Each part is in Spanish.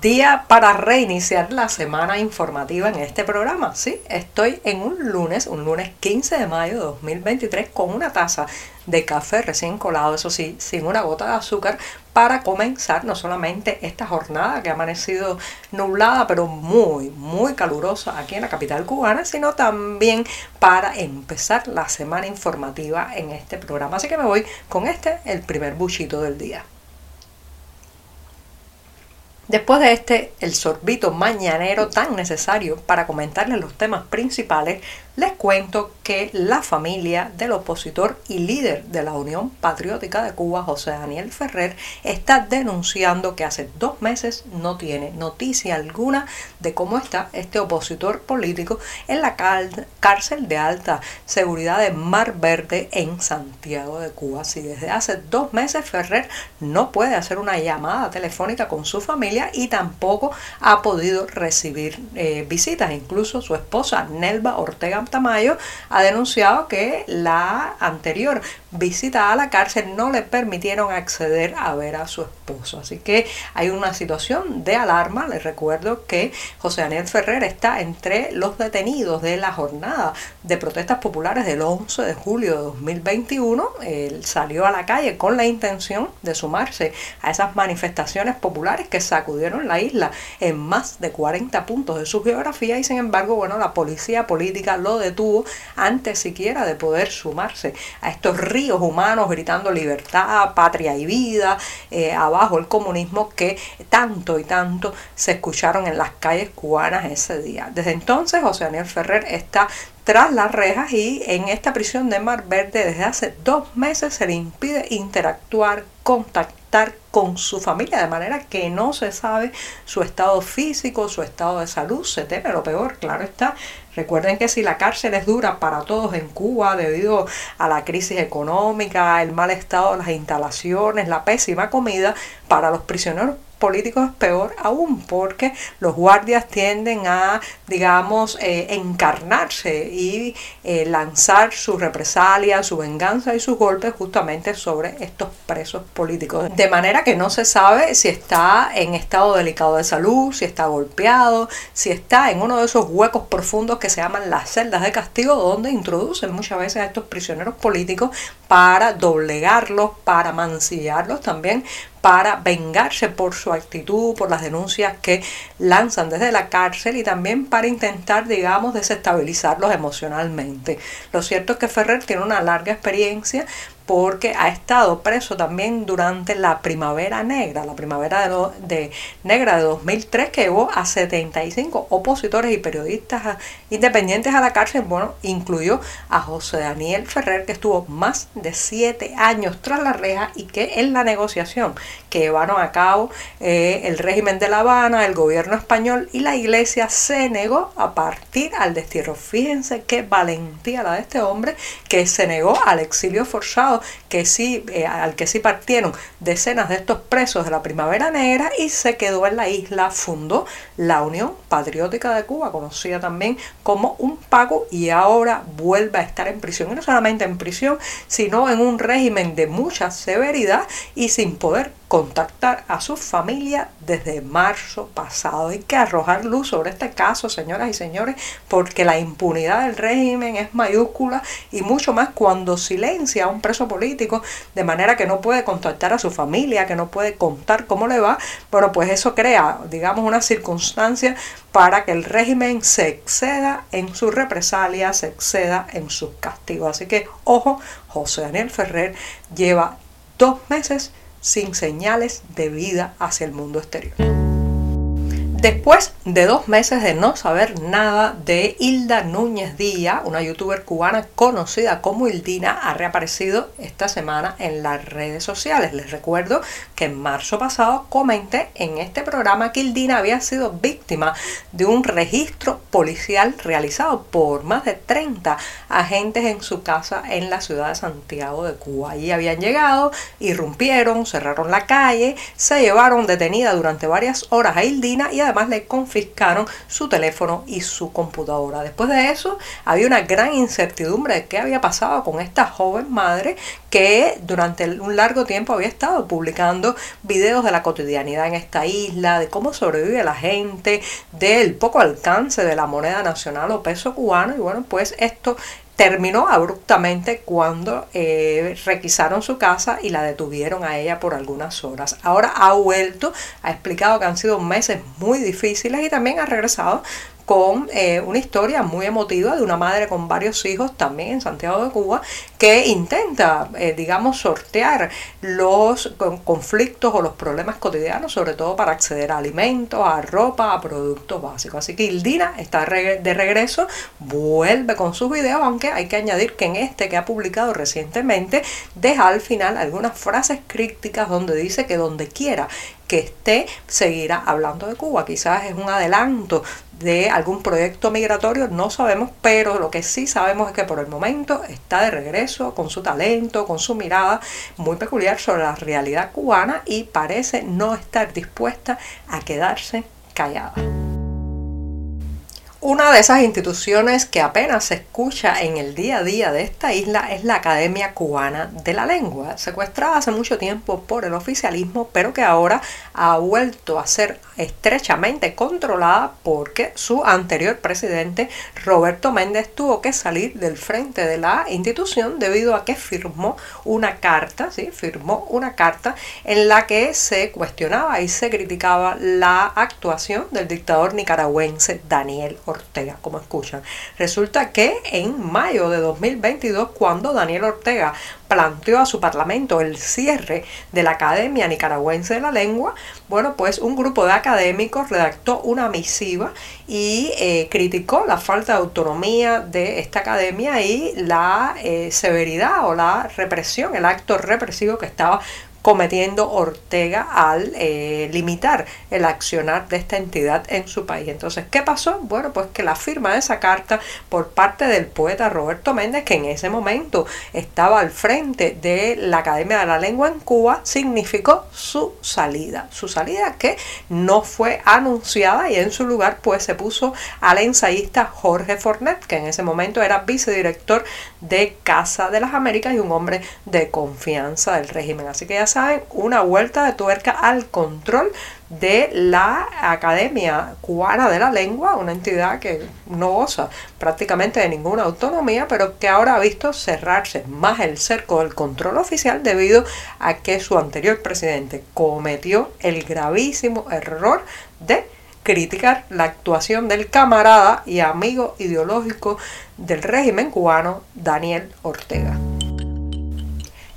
Día para reiniciar la semana informativa en este programa. Sí, estoy en un lunes, un lunes 15 de mayo de 2023, con una taza de café recién colado, eso sí, sin una gota de azúcar, para comenzar no solamente esta jornada que ha amanecido nublada, pero muy, muy calurosa aquí en la capital cubana, sino también para empezar la semana informativa en este programa. Así que me voy con este, el primer buchito del día. Después de este, el sorbito mañanero tan necesario para comentarles los temas principales, les cuento que la familia del opositor y líder de la Unión Patriótica de Cuba, José Daniel Ferrer, está denunciando que hace dos meses no tiene noticia alguna de cómo está este opositor político en la cárcel de alta seguridad de Mar Verde en Santiago de Cuba. Si desde hace dos meses Ferrer no puede hacer una llamada telefónica con su familia y tampoco ha podido recibir eh, visitas. Incluso su esposa Nelva Ortega Tamayo ha denunciado que la anterior visita a la cárcel no le permitieron acceder a ver a su esposo. Así que hay una situación de alarma. Les recuerdo que José Daniel Ferrer está entre los detenidos de la jornada de protestas populares del 11 de julio de 2021. Él salió a la calle con la intención de sumarse a esas manifestaciones populares que sacudieron la isla en más de 40 puntos de su geografía y sin embargo, bueno, la policía política lo detuvo antes siquiera de poder sumarse a estos ríos humanos gritando libertad, patria y vida, eh, abajo el comunismo que tanto y tanto se escucharon en las calles cubanas ese día. Desde entonces José Daniel Ferrer está tras las rejas y en esta prisión de Mar Verde desde hace dos meses se le impide interactuar, contactar con su familia, de manera que no se sabe su estado físico, su estado de salud, se teme lo peor, claro está. Recuerden que si la cárcel es dura para todos en Cuba debido a la crisis económica, el mal estado de las instalaciones, la pésima comida, para los prisioneros políticos es peor aún porque los guardias tienden a, digamos, eh, encarnarse y eh, lanzar su represalia, su venganza y sus golpes justamente sobre estos presos políticos. De manera que no se sabe si está en estado delicado de salud, si está golpeado, si está en uno de esos huecos profundos que se llaman las celdas de castigo donde introducen muchas veces a estos prisioneros políticos para doblegarlos, para mancillarlos también, para vengarse por su actitud, por las denuncias que lanzan desde la cárcel y también para intentar, digamos, desestabilizarlos emocionalmente. Lo cierto es que Ferrer tiene una larga experiencia porque ha estado preso también durante la primavera negra, la primavera de, negra de 2003 que llevó a 75 opositores y periodistas independientes a la cárcel. Bueno, incluyó a José Daniel Ferrer que estuvo más de 7 años tras la reja y que en la negociación que llevaron a cabo eh, el régimen de La Habana, el gobierno español y la iglesia se negó a partir al destierro. Fíjense qué valentía la de este hombre que se negó al exilio forzado que sí, eh, al que sí partieron decenas de estos presos de la Primavera Negra y se quedó en la isla, fundó la Unión Patriótica de Cuba, conocida también como un pago y ahora vuelve a estar en prisión. Y no solamente en prisión, sino en un régimen de mucha severidad y sin poder contactar a su familia desde marzo pasado. Hay que arrojar luz sobre este caso, señoras y señores, porque la impunidad del régimen es mayúscula y mucho más cuando silencia a un preso político de manera que no puede contactar a su familia, que no puede contar cómo le va. Bueno, pues eso crea, digamos, una circunstancia para que el régimen se exceda en su represalia, se exceda en sus castigos. Así que, ojo, José Daniel Ferrer lleva dos meses sin señales de vida hacia el mundo exterior. Después de dos meses de no saber nada de Hilda Núñez Díaz, una youtuber cubana conocida como Hildina, ha reaparecido esta semana en las redes sociales. Les recuerdo que en marzo pasado comenté en este programa que Hildina había sido víctima de un registro policial realizado por más de 30 agentes en su casa en la ciudad de Santiago de Cuba. Allí habían llegado, irrumpieron, cerraron la calle, se llevaron detenida durante varias horas a Hildina y además le confiscaron su teléfono y su computadora. Después de eso había una gran incertidumbre de qué había pasado con esta joven madre que durante un largo tiempo había estado publicando videos de la cotidianidad en esta isla, de cómo sobrevive la gente, del poco alcance de la moneda nacional o peso cubano. Y bueno, pues esto terminó abruptamente cuando eh, requisaron su casa y la detuvieron a ella por algunas horas. Ahora ha vuelto, ha explicado que han sido meses muy difíciles y también ha regresado con eh, una historia muy emotiva de una madre con varios hijos también en Santiago de Cuba que intenta, eh, digamos, sortear los conflictos o los problemas cotidianos, sobre todo para acceder a alimentos, a ropa, a productos básicos. Así que Ildina está de regreso, vuelve con sus videos, aunque hay que añadir que en este que ha publicado recientemente deja al final algunas frases críticas donde dice que donde quiera que esté seguirá hablando de Cuba. Quizás es un adelanto de algún proyecto migratorio, no sabemos, pero lo que sí sabemos es que por el momento está de regreso con su talento, con su mirada muy peculiar sobre la realidad cubana y parece no estar dispuesta a quedarse callada. Una de esas instituciones que apenas se escucha en el día a día de esta isla es la Academia Cubana de la Lengua, secuestrada hace mucho tiempo por el oficialismo, pero que ahora ha vuelto a ser estrechamente controlada porque su anterior presidente, Roberto Méndez, tuvo que salir del frente de la institución debido a que firmó una carta, ¿sí? firmó una carta en la que se cuestionaba y se criticaba la actuación del dictador nicaragüense Daniel Ortega, como escuchan. Resulta que en mayo de 2022, cuando Daniel Ortega planteó a su parlamento el cierre de la Academia Nicaragüense de la Lengua, bueno, pues un grupo de académicos redactó una misiva y eh, criticó la falta de autonomía de esta academia y la eh, severidad o la represión, el acto represivo que estaba cometiendo Ortega al eh, limitar el accionar de esta entidad en su país. Entonces, ¿qué pasó? Bueno, pues que la firma de esa carta por parte del poeta Roberto Méndez, que en ese momento estaba al frente de la Academia de la Lengua en Cuba, significó su salida. Su salida que no fue anunciada y en su lugar pues se puso al ensayista Jorge Fornet, que en ese momento era vicedirector de Casa de las Américas y un hombre de confianza del régimen. Así que ya una vuelta de tuerca al control de la Academia Cubana de la Lengua, una entidad que no goza prácticamente de ninguna autonomía, pero que ahora ha visto cerrarse más el cerco del control oficial debido a que su anterior presidente cometió el gravísimo error de criticar la actuación del camarada y amigo ideológico del régimen cubano, Daniel Ortega.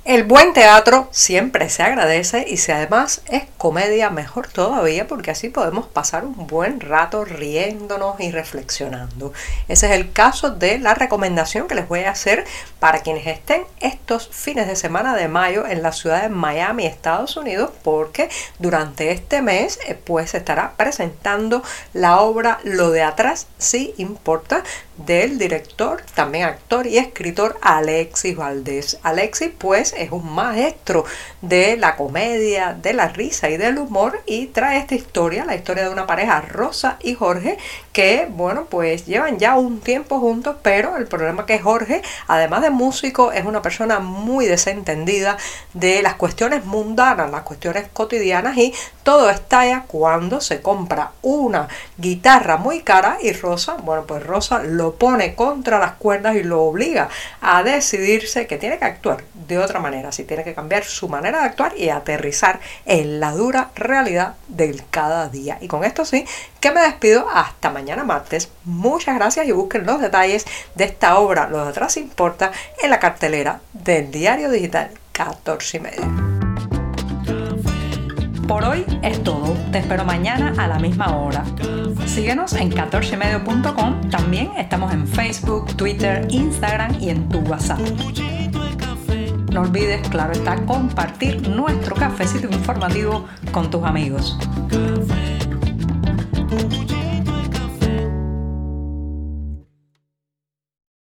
El buen teatro siempre se agradece y si además es comedia mejor todavía porque así podemos pasar un buen rato riéndonos y reflexionando. Ese es el caso de la recomendación que les voy a hacer para quienes estén estos fines de semana de mayo en la ciudad de Miami, Estados Unidos, porque durante este mes eh, pues se estará presentando la obra Lo de atrás sí importa del director, también actor y escritor Alexis Valdés. Alexis pues es un maestro de la comedia, de la risa y del humor y trae esta historia, la historia de una pareja Rosa y Jorge que bueno pues llevan ya un tiempo juntos pero el problema que Jorge además de músico es una persona muy desentendida de las cuestiones mundanas, las cuestiones cotidianas y todo estalla cuando se compra una guitarra muy cara y Rosa, bueno pues Rosa lo pone contra las cuerdas y lo obliga a decidirse que tiene que actuar de otra manera, si tiene que cambiar su manera de actuar y aterrizar en la dura realidad del cada día. Y con esto sí, que me despido hasta mañana martes. Muchas gracias y busquen los detalles de esta obra, Lo de atrás importa, en la cartelera del diario digital 14 y medio. Por hoy es todo. Te espero mañana a la misma hora. Síguenos en 14medio.com. También estamos en Facebook, Twitter, Instagram y en tu WhatsApp. No olvides, claro está, compartir nuestro cafecito informativo con tus amigos. Thank you.